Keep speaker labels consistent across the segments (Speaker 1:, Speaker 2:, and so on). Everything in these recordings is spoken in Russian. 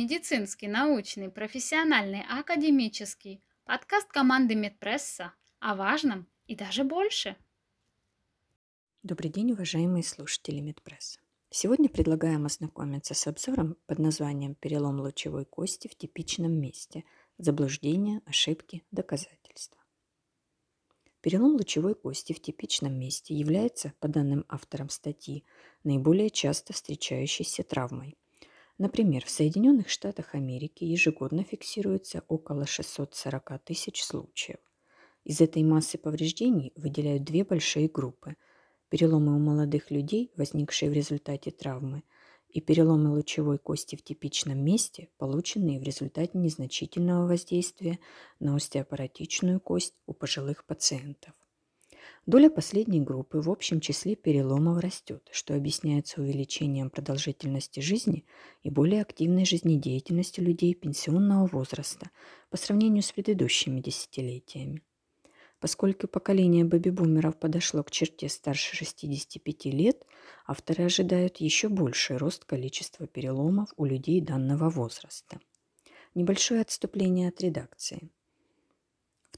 Speaker 1: Медицинский, научный, профессиональный, академический. Подкаст команды Медпресса о важном и даже больше.
Speaker 2: Добрый день, уважаемые слушатели Медпресса. Сегодня предлагаем ознакомиться с обзором под названием «Перелом лучевой кости в типичном месте. Заблуждения, ошибки, доказательства». Перелом лучевой кости в типичном месте является, по данным авторам статьи, наиболее часто встречающейся травмой. Например, в Соединенных Штатах Америки ежегодно фиксируется около 640 тысяч случаев. Из этой массы повреждений выделяют две большие группы – переломы у молодых людей, возникшие в результате травмы, и переломы лучевой кости в типичном месте, полученные в результате незначительного воздействия на остеопаратичную кость у пожилых пациентов. Доля последней группы в общем числе переломов растет, что объясняется увеличением продолжительности жизни и более активной жизнедеятельностью людей пенсионного возраста по сравнению с предыдущими десятилетиями. Поскольку поколение бэби-бумеров подошло к черте старше 65 лет, авторы ожидают еще больший рост количества переломов у людей данного возраста. Небольшое отступление от редакции.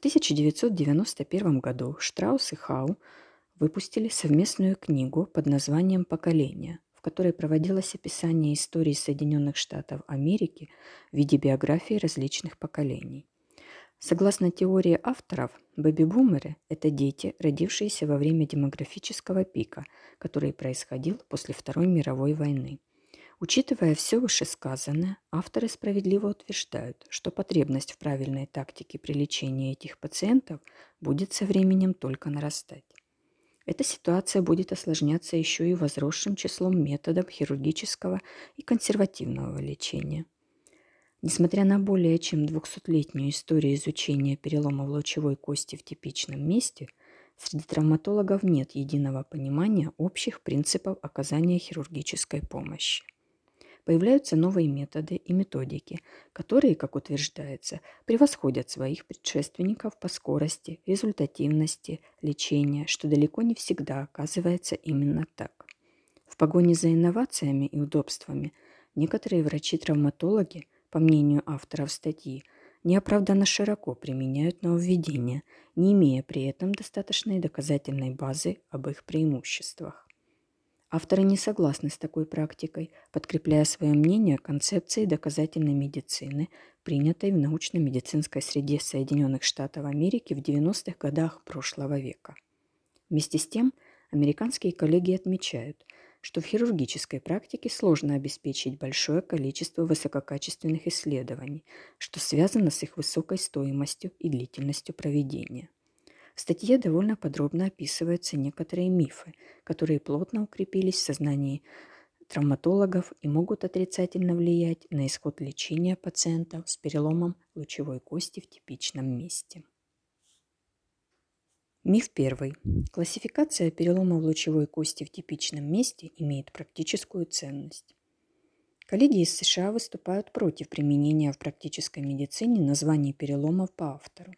Speaker 2: В 1991 году Штраус и Хау выпустили совместную книгу под названием «Поколение», в которой проводилось описание истории Соединенных Штатов Америки в виде биографии различных поколений. Согласно теории авторов, бэби-бумеры – это дети, родившиеся во время демографического пика, который происходил после Второй мировой войны. Учитывая все вышесказанное, авторы справедливо утверждают, что потребность в правильной тактике при лечении этих пациентов будет со временем только нарастать. Эта ситуация будет осложняться еще и возросшим числом методов хирургического и консервативного лечения – Несмотря на более чем 200-летнюю историю изучения переломов лучевой кости в типичном месте, среди травматологов нет единого понимания общих принципов оказания хирургической помощи. Появляются новые методы и методики, которые, как утверждается, превосходят своих предшественников по скорости, результативности, лечения, что далеко не всегда оказывается именно так. В погоне за инновациями и удобствами некоторые врачи-травматологи – по мнению авторов статьи, неоправданно широко применяют нововведения, не имея при этом достаточной доказательной базы об их преимуществах. Авторы не согласны с такой практикой, подкрепляя свое мнение концепцией доказательной медицины, принятой в научно-медицинской среде Соединенных Штатов Америки в 90-х годах прошлого века. Вместе с тем, американские коллеги отмечают – что в хирургической практике сложно обеспечить большое количество высококачественных исследований, что связано с их высокой стоимостью и длительностью проведения. В статье довольно подробно описываются некоторые мифы, которые плотно укрепились в сознании травматологов и могут отрицательно влиять на исход лечения пациентов с переломом лучевой кости в типичном месте. Миф первый. Классификация переломов лучевой кости в типичном месте имеет практическую ценность. Коллеги из США выступают против применения в практической медицине названий переломов по автору.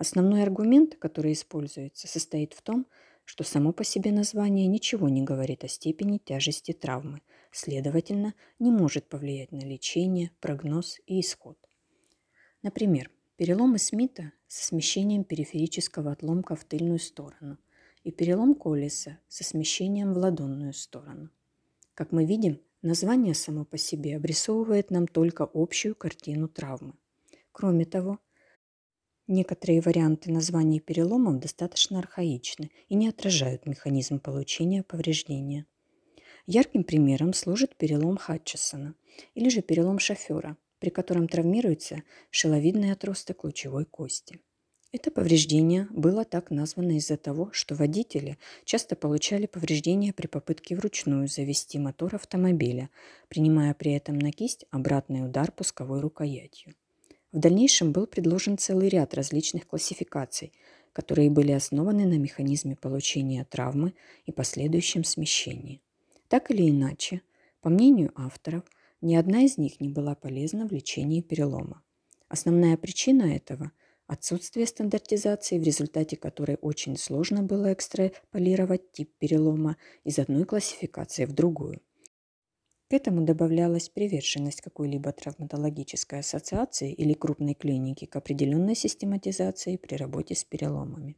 Speaker 2: Основной аргумент, который используется, состоит в том, что само по себе название ничего не говорит о степени тяжести травмы, следовательно, не может повлиять на лечение, прогноз и исход. Например, Переломы Смита со смещением периферического отломка в тыльную сторону и перелом Коллиса со смещением в ладонную сторону. Как мы видим, название само по себе обрисовывает нам только общую картину травмы. Кроме того, некоторые варианты названий переломов достаточно архаичны и не отражают механизм получения повреждения. Ярким примером служит перелом Хатчесона или же перелом шофера – при котором травмируется шеловидный отросток лучевой кости. Это повреждение было так названо из-за того, что водители часто получали повреждения при попытке вручную завести мотор автомобиля, принимая при этом на кисть обратный удар пусковой рукоятью. В дальнейшем был предложен целый ряд различных классификаций, которые были основаны на механизме получения травмы и последующем смещении. Так или иначе, по мнению авторов – ни одна из них не была полезна в лечении перелома. Основная причина этого – отсутствие стандартизации, в результате которой очень сложно было экстраполировать тип перелома из одной классификации в другую. К этому добавлялась приверженность какой-либо травматологической ассоциации или крупной клиники к определенной систематизации при работе с переломами.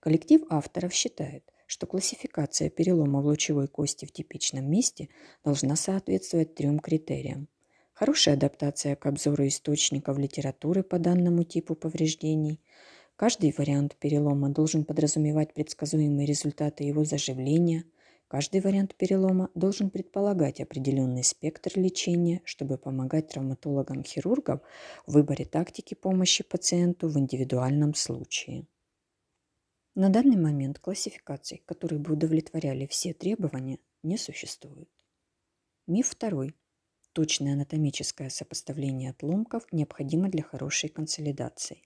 Speaker 2: Коллектив авторов считает, что классификация перелома в лучевой кости в типичном месте должна соответствовать трем критериям. Хорошая адаптация к обзору источников литературы по данному типу повреждений. Каждый вариант перелома должен подразумевать предсказуемые результаты его заживления – Каждый вариант перелома должен предполагать определенный спектр лечения, чтобы помогать травматологам-хирургам в выборе тактики помощи пациенту в индивидуальном случае. На данный момент классификаций, которые бы удовлетворяли все требования, не существует. Миф второй. Точное анатомическое сопоставление отломков необходимо для хорошей консолидации.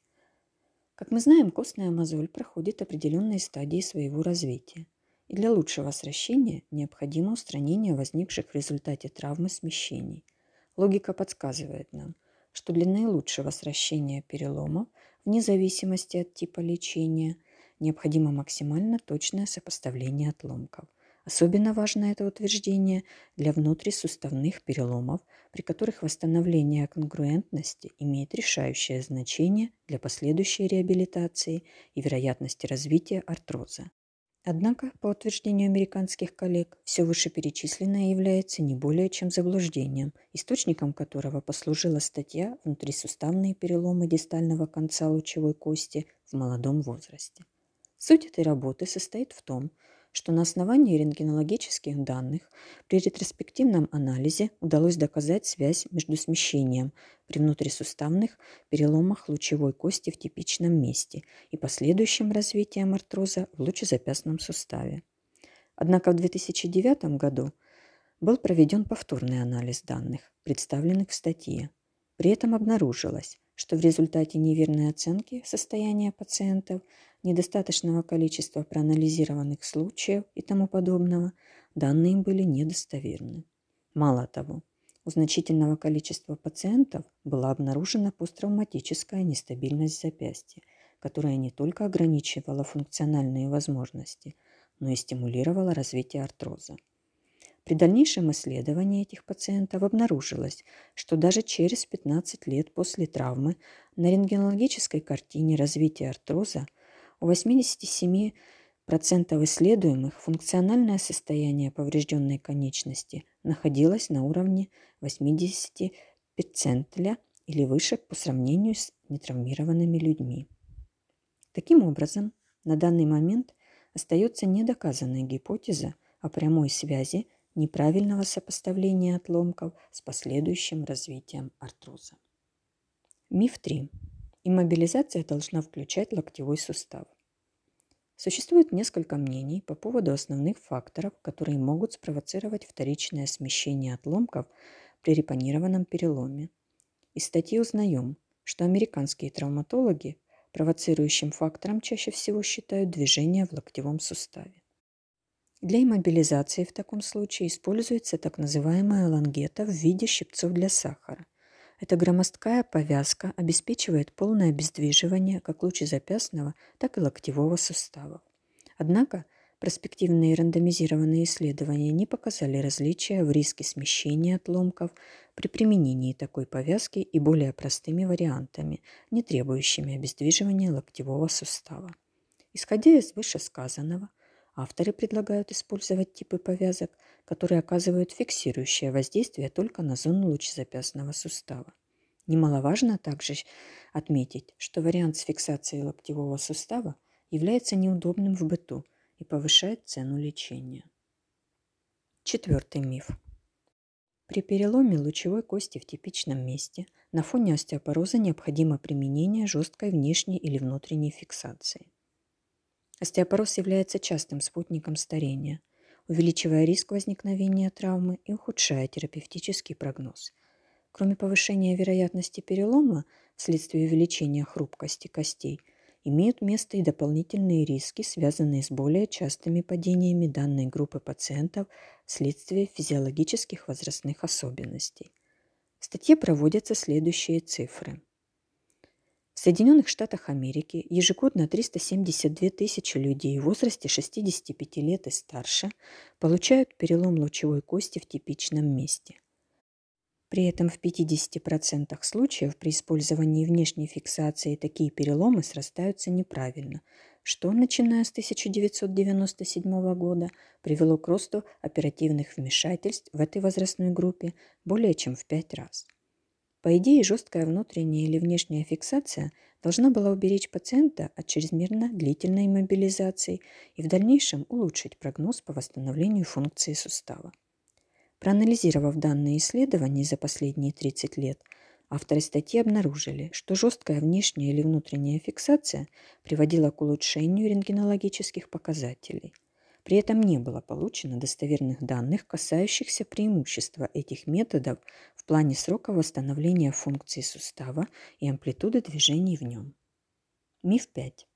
Speaker 2: Как мы знаем, костная мозоль проходит определенные стадии своего развития – и для лучшего сращения необходимо устранение возникших в результате травмы смещений. Логика подсказывает нам, что для наилучшего сращения переломов, вне зависимости от типа лечения, необходимо максимально точное сопоставление отломков. Особенно важно это утверждение для внутрисуставных переломов, при которых восстановление конгруентности имеет решающее значение для последующей реабилитации и вероятности развития артроза. Однако, по утверждению американских коллег, все вышеперечисленное является не более чем заблуждением, источником которого послужила статья «Внутрисуставные переломы дистального конца лучевой кости в молодом возрасте». Суть этой работы состоит в том, что на основании рентгенологических данных при ретроспективном анализе удалось доказать связь между смещением при внутрисуставных переломах лучевой кости в типичном месте и последующим развитием артроза в лучезапястном суставе. Однако в 2009 году был проведен повторный анализ данных, представленных в статье. При этом обнаружилось, что в результате неверной оценки состояния пациентов недостаточного количества проанализированных случаев и тому подобного, данные были недостоверны. Мало того, у значительного количества пациентов была обнаружена посттравматическая нестабильность запястья, которая не только ограничивала функциональные возможности, но и стимулировала развитие артроза. При дальнейшем исследовании этих пациентов обнаружилось, что даже через 15 лет после травмы на рентгенологической картине развития артроза – у 87% исследуемых функциональное состояние поврежденной конечности находилось на уровне 80 перцентиля или выше по сравнению с нетравмированными людьми. Таким образом, на данный момент остается недоказанная гипотеза о прямой связи неправильного сопоставления отломков с последующим развитием артроза. Миф 3. Иммобилизация должна включать локтевой сустав. Существует несколько мнений по поводу основных факторов, которые могут спровоцировать вторичное смещение отломков при репонированном переломе. Из статьи узнаем, что американские травматологи провоцирующим фактором чаще всего считают движение в локтевом суставе. Для иммобилизации в таком случае используется так называемая лангета в виде щипцов для сахара. Эта громоздкая повязка обеспечивает полное обездвиживание как лучезапястного, так и локтевого суставов. Однако проспективные рандомизированные исследования не показали различия в риске смещения отломков при применении такой повязки и более простыми вариантами, не требующими обездвиживания локтевого сустава. Исходя из вышесказанного, авторы предлагают использовать типы повязок, которые оказывают фиксирующее воздействие только на зону лучезапястного сустава. Немаловажно также отметить, что вариант с фиксацией локтевого сустава является неудобным в быту и повышает цену лечения. Четвертый миф. При переломе лучевой кости в типичном месте на фоне остеопороза необходимо применение жесткой внешней или внутренней фиксации. Остеопороз является частым спутником старения – увеличивая риск возникновения травмы и ухудшая терапевтический прогноз. Кроме повышения вероятности перелома вследствие увеличения хрупкости костей, имеют место и дополнительные риски, связанные с более частыми падениями данной группы пациентов вследствие физиологических возрастных особенностей. В статье проводятся следующие цифры. В Соединенных Штатах Америки ежегодно 372 тысячи людей в возрасте 65 лет и старше получают перелом лучевой кости в типичном месте. При этом в 50% случаев при использовании внешней фиксации такие переломы срастаются неправильно, что, начиная с 1997 года, привело к росту оперативных вмешательств в этой возрастной группе более чем в 5 раз. По идее, жесткая внутренняя или внешняя фиксация должна была уберечь пациента от чрезмерно длительной иммобилизации и в дальнейшем улучшить прогноз по восстановлению функции сустава. Проанализировав данные исследований за последние 30 лет, авторы статьи обнаружили, что жесткая внешняя или внутренняя фиксация приводила к улучшению рентгенологических показателей. При этом не было получено достоверных данных, касающихся преимущества этих методов в плане срока восстановления функции сустава и амплитуды движений в нем. Миф 5.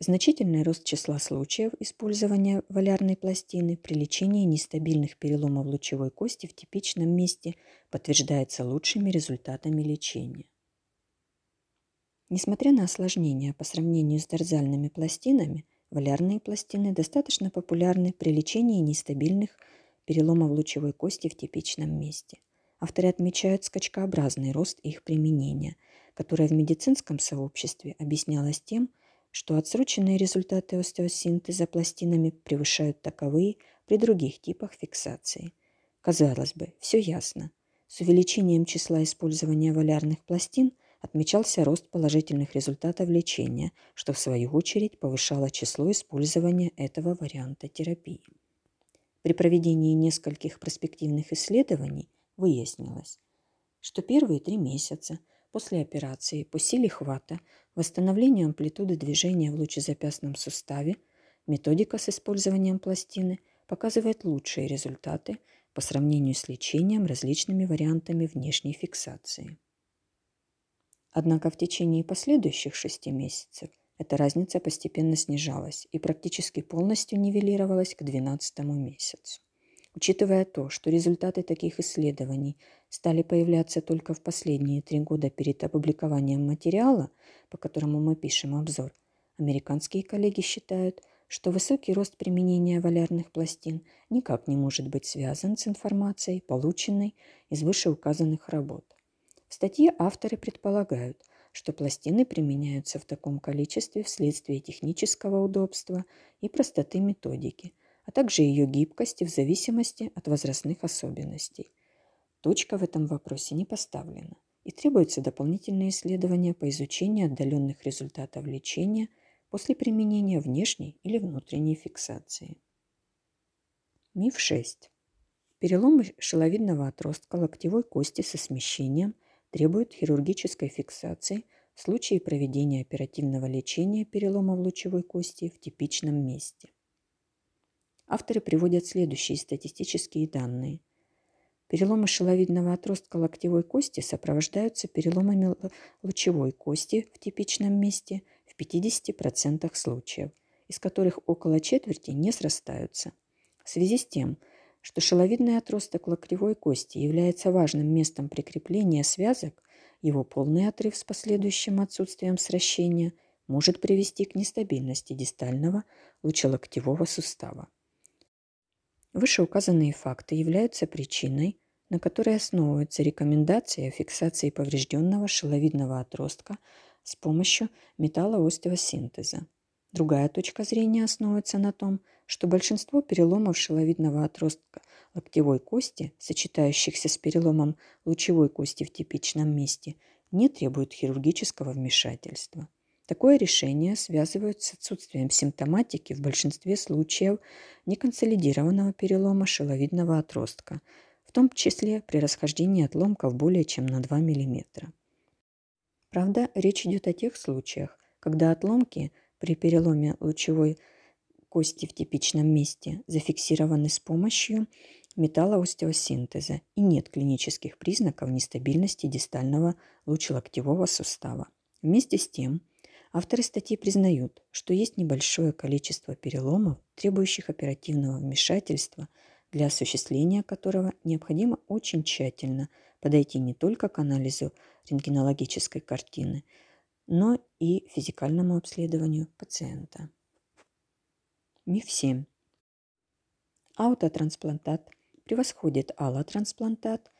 Speaker 2: Значительный рост числа случаев использования валярной пластины при лечении нестабильных переломов лучевой кости в типичном месте подтверждается лучшими результатами лечения. Несмотря на осложнения по сравнению с дорзальными пластинами, валярные пластины достаточно популярны при лечении нестабильных переломов лучевой кости в типичном месте. Авторы отмечают скачкообразный рост их применения, которое в медицинском сообществе объяснялось тем, что отсроченные результаты остеосинтеза пластинами превышают таковые при других типах фиксации. Казалось бы, все ясно. С увеличением числа использования валярных пластин отмечался рост положительных результатов лечения, что в свою очередь повышало число использования этого варианта терапии. При проведении нескольких проспективных исследований выяснилось, что первые три месяца после операции по силе хвата восстановлению амплитуды движения в лучезапястном суставе методика с использованием пластины показывает лучшие результаты по сравнению с лечением различными вариантами внешней фиксации. Однако в течение последующих шести месяцев эта разница постепенно снижалась и практически полностью нивелировалась к 12 месяцу. Учитывая то, что результаты таких исследований стали появляться только в последние три года перед опубликованием материала, по которому мы пишем обзор, американские коллеги считают, что высокий рост применения валярных пластин никак не может быть связан с информацией, полученной из вышеуказанных работ. В статье авторы предполагают, что пластины применяются в таком количестве вследствие технического удобства и простоты методики – а также ее гибкости в зависимости от возрастных особенностей. Точка в этом вопросе не поставлена, и требуются дополнительные исследования по изучению отдаленных результатов лечения после применения внешней или внутренней фиксации. Миф 6. Переломы шеловидного отростка локтевой кости со смещением требуют хирургической фиксации в случае проведения оперативного лечения переломов лучевой кости в типичном месте. Авторы приводят следующие статистические данные. Переломы шеловидного отростка локтевой кости сопровождаются переломами лучевой кости в типичном месте в 50% случаев, из которых около четверти не срастаются. В связи с тем, что шеловидный отросток локтевой кости является важным местом прикрепления связок, его полный отрыв с последующим отсутствием сращения может привести к нестабильности дистального лучелоктевого сустава. Вышеуказанные факты являются причиной, на которой основывается рекомендация фиксации поврежденного шеловидного отростка с помощью металлоостеосинтеза. Другая точка зрения основывается на том, что большинство переломов шеловидного отростка локтевой кости, сочетающихся с переломом лучевой кости в типичном месте, не требуют хирургического вмешательства. Такое решение связывают с отсутствием симптоматики в большинстве случаев неконсолидированного перелома шеловидного отростка, в том числе при расхождении отломков более чем на 2 мм. Правда, речь идет о тех случаях, когда отломки при переломе лучевой в типичном месте зафиксированы с помощью металлоостеосинтеза и нет клинических признаков нестабильности дистального лучелоктевого сустава. Вместе с тем, Авторы статьи признают, что есть небольшое количество переломов, требующих оперативного вмешательства, для осуществления которого необходимо очень тщательно подойти не только к анализу рентгенологической картины, но и физикальному обследованию пациента. Миф 7. Аутотрансплантат превосходит аллотрансплантат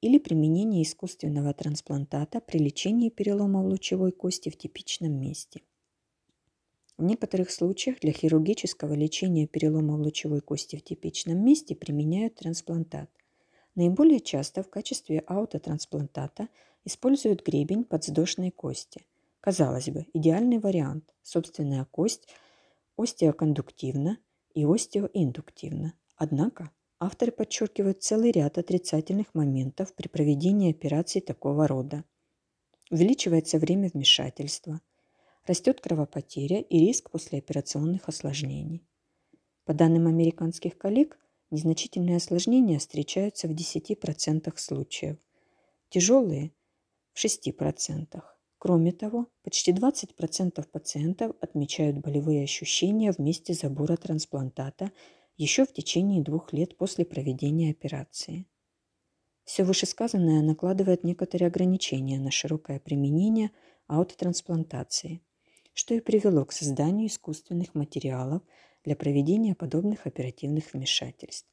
Speaker 2: или применение искусственного трансплантата при лечении переломов лучевой кости в типичном месте. В некоторых случаях для хирургического лечения переломов лучевой кости в типичном месте применяют трансплантат. Наиболее часто в качестве аутотрансплантата используют гребень подвздошной кости. Казалось бы, идеальный вариант. Собственная кость остеокондуктивна и остеоиндуктивна. Однако авторы подчеркивают целый ряд отрицательных моментов при проведении операций такого рода. Увеличивается время вмешательства, растет кровопотеря и риск послеоперационных осложнений. По данным американских коллег, незначительные осложнения встречаются в 10% случаев, тяжелые – в 6%. Кроме того, почти 20% пациентов отмечают болевые ощущения в месте забора трансплантата еще в течение двух лет после проведения операции. Все вышесказанное накладывает некоторые ограничения на широкое применение аутотрансплантации, что и привело к созданию искусственных материалов для проведения подобных оперативных вмешательств.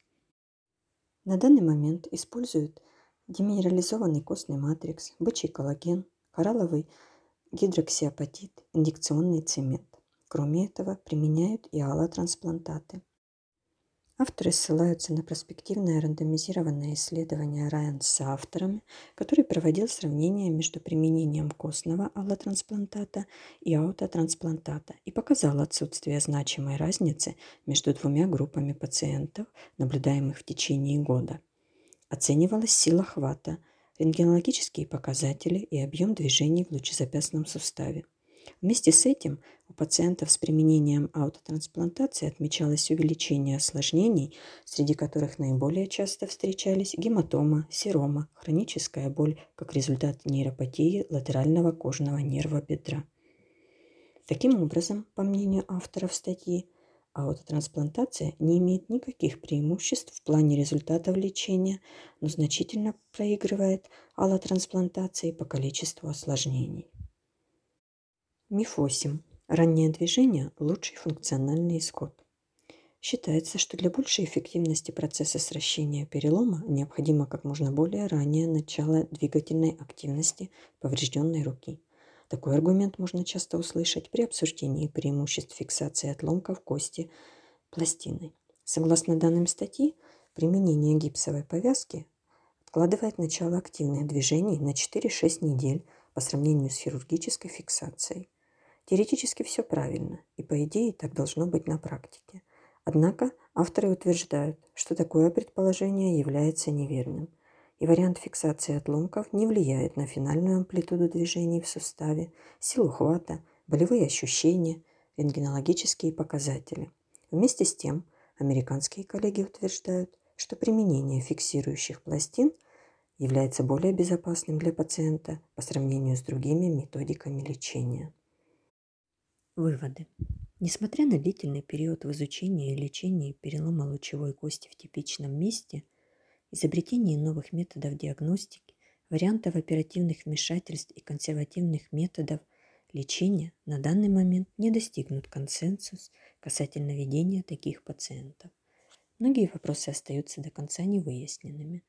Speaker 2: На данный момент используют деминерализованный костный матрикс, бычий коллаген, коралловый гидроксиапатит, инъекционный цемент. Кроме этого, применяют и аллотрансплантаты. Авторы ссылаются на проспективное рандомизированное исследование Райан с авторами, который проводил сравнение между применением костного аллотрансплантата и аутотрансплантата и показал отсутствие значимой разницы между двумя группами пациентов, наблюдаемых в течение года. Оценивалась сила хвата, рентгенологические показатели и объем движений в лучезапястном суставе. Вместе с этим у пациентов с применением аутотрансплантации отмечалось увеличение осложнений, среди которых наиболее часто встречались гематома, серома, хроническая боль как результат нейропатии латерального кожного нерва бедра. Таким образом, по мнению авторов статьи, аутотрансплантация не имеет никаких преимуществ в плане результатов лечения, но значительно проигрывает аллотрансплантации по количеству осложнений. Миф 8. Раннее движение – лучший функциональный исход. Считается, что для большей эффективности процесса сращения перелома необходимо как можно более раннее начало двигательной активности поврежденной руки. Такой аргумент можно часто услышать при обсуждении преимуществ фиксации отломков кости пластиной. Согласно данным статьи, применение гипсовой повязки откладывает начало активных движений на 4-6 недель по сравнению с хирургической фиксацией. Теоретически все правильно, и по идее так должно быть на практике. Однако авторы утверждают, что такое предположение является неверным, и вариант фиксации отломков не влияет на финальную амплитуду движений в суставе, силу хвата, болевые ощущения, рентгенологические показатели. Вместе с тем, американские коллеги утверждают, что применение фиксирующих пластин является более безопасным для пациента по сравнению с другими методиками лечения. Выводы. Несмотря на длительный период в изучении и лечении перелома лучевой кости в типичном месте, изобретение новых методов диагностики, вариантов оперативных вмешательств и консервативных методов лечения на данный момент не достигнут консенсус касательно ведения таких пациентов. Многие вопросы остаются до конца невыясненными.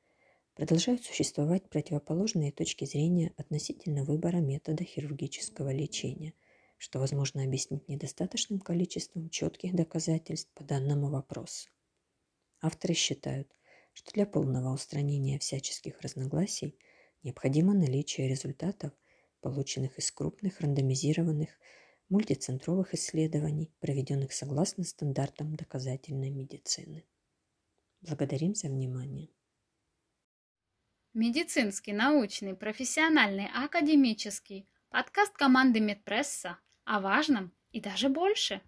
Speaker 2: Продолжают существовать противоположные точки зрения относительно выбора метода хирургического лечения – что возможно объяснить недостаточным количеством четких доказательств по данному вопросу. Авторы считают, что для полного устранения всяческих разногласий необходимо наличие результатов, полученных из крупных рандомизированных мультицентровых исследований, проведенных согласно стандартам доказательной медицины. Благодарим за внимание.
Speaker 1: Медицинский, научный, профессиональный, академический подкаст команды Медпресса о важном и даже больше.